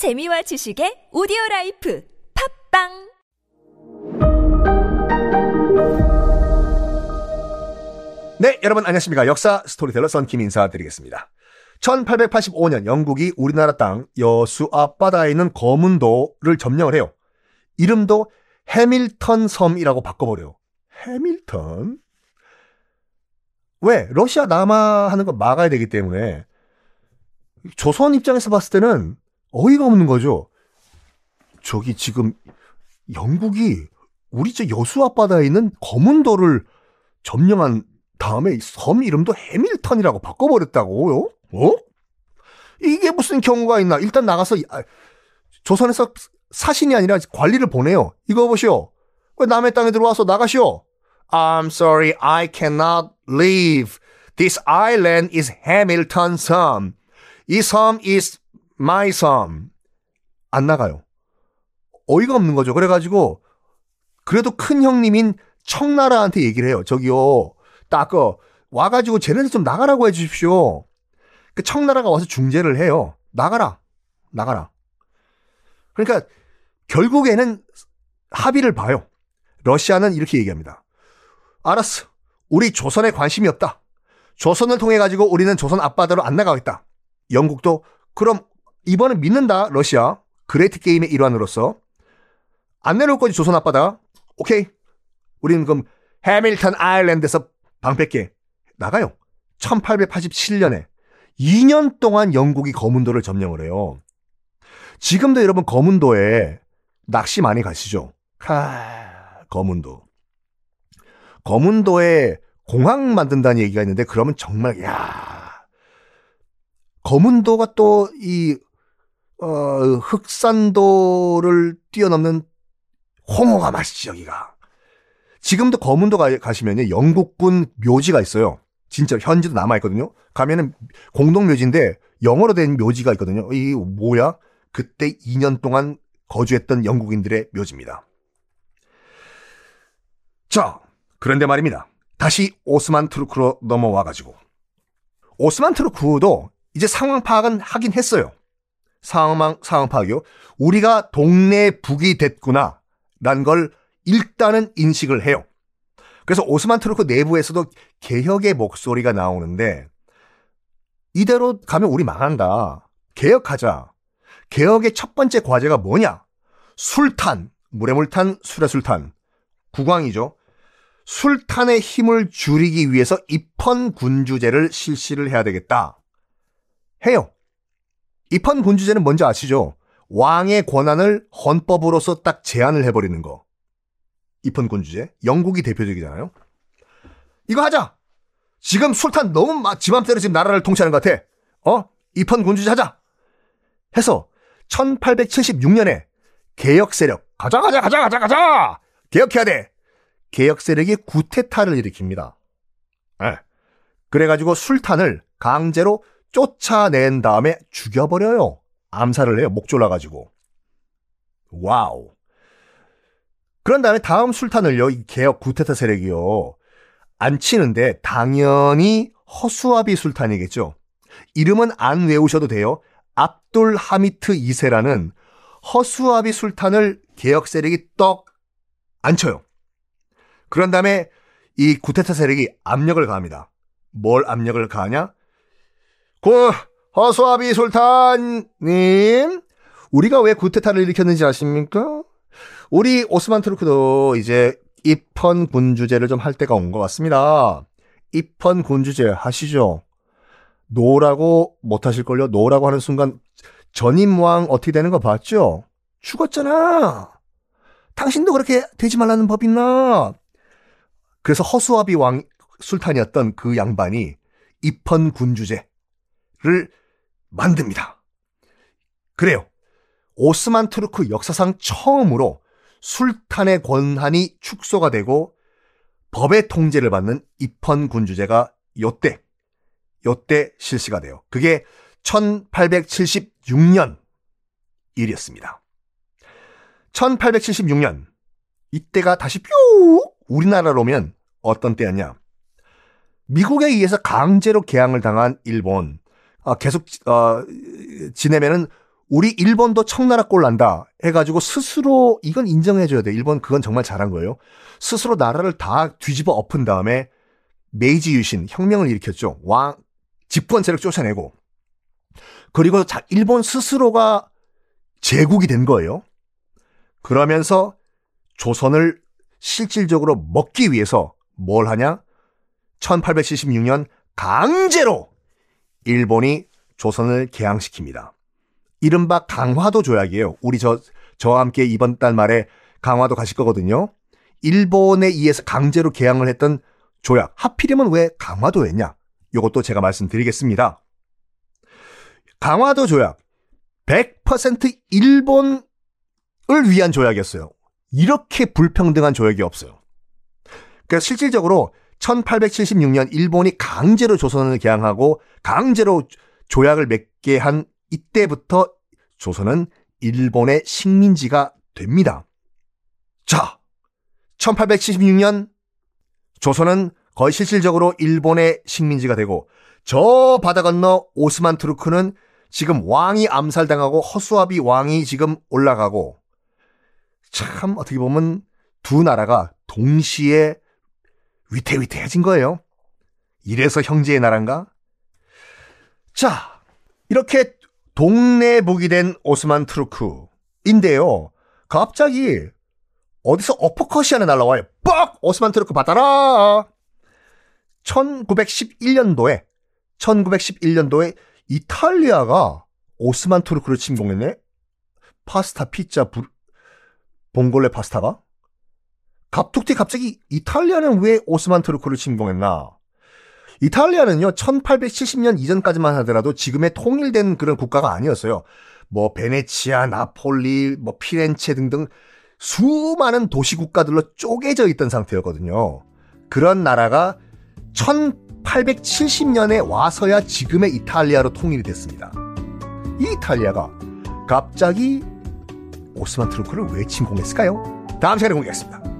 재미와 지식의 오디오 라이프 팟빵 네, 여러분 안녕하십니까. 역사 스토리텔러 썬킴 인사드리겠습니다. 1885년 영국이 우리나라 땅 여수 앞바다에 있는 거문도를 점령을 해요. 이름도 해밀턴 섬이라고 바꿔버려요. 해밀턴? 왜? 러시아 남하하는 거 막아야 되기 때문에 조선 입장에서 봤을 때는 어이가 없는 거죠. 저기 지금 영국이 우리 저 여수 앞바다에 있는 거문도를 점령한 다음에 섬 이름도 해밀턴이라고 바꿔버렸다고요? 어? 이게 무슨 경우가 있나? 일단 나가서 아, 조선에서 사신이 아니라 관리를 보내요. 이거 보시오. 왜 남의 땅에 들어와서 나가시오? I'm sorry, I cannot leave. This island is Hamilton 섬. 이섬 is my 섬. 안 나가요. 어이가 없는 거죠. 그래가지고 그래도 큰 형님인 청나라한테 얘기를 해요. 저기요. 딱그 와가지고 쟤네들 좀 나가라고 해주십시오. 그 청나라가 와서 중재를 해요. 나가라. 나가라. 그러니까 결국에는 합의를 봐요. 러시아는 이렇게 얘기합니다. 알았어. 우리 조선에 관심이 없다. 조선을 통해 가지고 우리는 조선 앞바다로 안 나가겠다. 영국도 그럼 이번엔 믿는다. 러시아. Great Game의 일환으로서 안 내려올 거지 조선 앞바다. 오케이. 우리는 그럼 Hamilton Island에서 방 뺄게 나가요. 1887년에 2년 동안 영국이 거문도를 점령을 해요. 지금도 여러분 거문도에 낚시 많이 가시죠? 하, 거문도. 거문도에 공항 만든다는 얘기가 있는데 그러면 정말 야 거문도가 또 이 어, 흑산도를 뛰어넘는 홍어가 맛있지 여기가. 지금도 거문도 가, 가시면요 영국군 묘지가 있어요. 진짜 현지도 남아 있거든요. 가면은 공동 묘지인데 영어로 된 묘지가 있거든요. 이 뭐야? 그때 2년 동안 거주했던 영국인들의 묘지입니다. 자, 그런데 말입니다. 다시 오스만 트루크로 넘어와 가지고 오스만 트루크도 이제 상황 파악은 하긴 했어요. 상황 상황 파악이요. 우리가 동네 북이 됐구나. 라는 걸 일단은 인식을 해요. 그래서 오스만 트루크 내부에서도 개혁의 목소리가 나오는데 이대로 가면 우리 망한다. 개혁하자. 개혁의 첫 번째 과제가 뭐냐? 술탄, 물에 물탄, 술에 술탄. 국왕이죠. 술탄의 힘을 줄이기 위해서 입헌 군주제를 실시를 해야 되겠다. 해요. 입헌 군주제는 뭔지 아시죠? 왕의 권한을 헌법으로서 딱 제한을 해버리는 거. 입헌 군주제. 영국이 대표적이잖아요. 이거 하자! 지금 술탄 너무 지맘대로 지금 나라를 통치하는 것 같아. 어? 입헌 군주제 하자! 해서 1876년에 개혁 세력, 가자, 가자, 가자, 가자, 가자! 개혁해야 돼! 개혁 세력이 구테타를 일으킵니다. 네. 그래가지고 술탄을 강제로 쫓아낸 다음에 죽여버려요. 암살을 해요. 목 졸라가지고. Wow. 그런 다음에 다음 술탄을요, 이 개혁 쿠데타 세력이요. 앉히는데 당연히 허수아비 술탄이겠죠. 이름은 안 외우셔도 돼요. 압둘 하미트 2세라는 허수아비 술탄을 개혁 세력이 떡 앉혀요. 그런 다음에 이 쿠데타 세력이 압력을 가합니다. 뭘 압력을 가하냐? 그 허수아비 술탄님, 우리가 왜 쿠데타를 일으켰는지 아십니까? 우리 오스만 투르크도 이제 입헌 군주제를 좀 할 때가 온 것 같습니다. 입헌 군주제 하시죠. No라고 못하실걸요? No라고 하는 순간 전임왕 어떻게 되는 거 봤죠? 죽었잖아. 당신도 그렇게 되지 말라는 법 있나? 그래서 허수아비 왕 술탄이었던 그 양반이 입헌 군주제 를 만듭니다. 그래요. 오스만 투르크 역사상 처음으로 술탄의 권한이 축소가 되고 법의 통제를 받는 입헌 군주제가 요때 요때 실시가 돼요. 그게 1876년 일이었습니다. 1876년 이때가 다시 뾰 우리나라로 오면 어떤 때였냐? 미국에 의해서 강제로 개항을 당한 일본 아, 계속 어, 지내면은 우리 일본도 청나라 꼴 난다 해가지고 스스로 이건 인정해줘야 돼. 일본 그건 정말 잘한 거예요. 스스로 나라를 다 뒤집어 엎은 다음에 메이지 유신 혁명을 일으켰죠. 왕 집권 세력 쫓아내고 그리고 자, 일본 스스로가 제국이 된 거예요. 그러면서 조선을 실질적으로 먹기 위해서 뭘 하냐? 1876년 강제로 일본이 조선을 개항시킵니다. 이른바 강화도 조약이에요. 우리 저, 저와 함께 이번 달 말에 강화도 가실 거거든요. 일본에 의해서 강제로 개항을 했던 조약. 하필이면 왜 강화도였냐? 이것도 제가 말씀드리겠습니다. 강화도 조약. 100% 일본을 위한 조약이었어요. 이렇게 불평등한 조약이 없어요. 그러니까 실질적으로 1876년 일본이 강제로 조선을 개항하고 강제로 조약을 맺게 한 이때부터 조선은 일본의 식민지가 됩니다. 자, 1876년 조선은 거의 실질적으로 일본의 식민지가 되고 저 바다 건너 오스만 투르크는 지금 왕이 암살당하고 허수아비 왕이 지금 올라가고 참 어떻게 보면 두 나라가 동시에 위태위태해진 거예요. 이래서 형제의 나라인가? 자, 이렇게 동네북이 된 오스만 투르크인데요. 갑자기 어디서 어퍼컷이 하나 날라와요. 뻑! 오스만 투르크 받아라! 1911년도에 1911년도에 이탈리아가 오스만 투르크를 침공했네? 파스타, 피자, 부, 봉골레 파스타가? 갑툭튀 갑자기 이탈리아는 왜 오스만 투르크를 침공했나? 이탈리아는요, 1870년 이전까지만 하더라도 지금의 통일된 그런 국가가 아니었어요. 뭐, 베네치아, 나폴리, 뭐, 피렌체 등등 수많은 도시 국가들로 쪼개져 있던 상태였거든요. 그런 나라가 1870년에 와서야 지금의 이탈리아로 통일이 됐습니다. 이 이탈리아가 갑자기 오스만 트루크를 왜 침공했을까요? 다음 시간에 공개하겠습니다.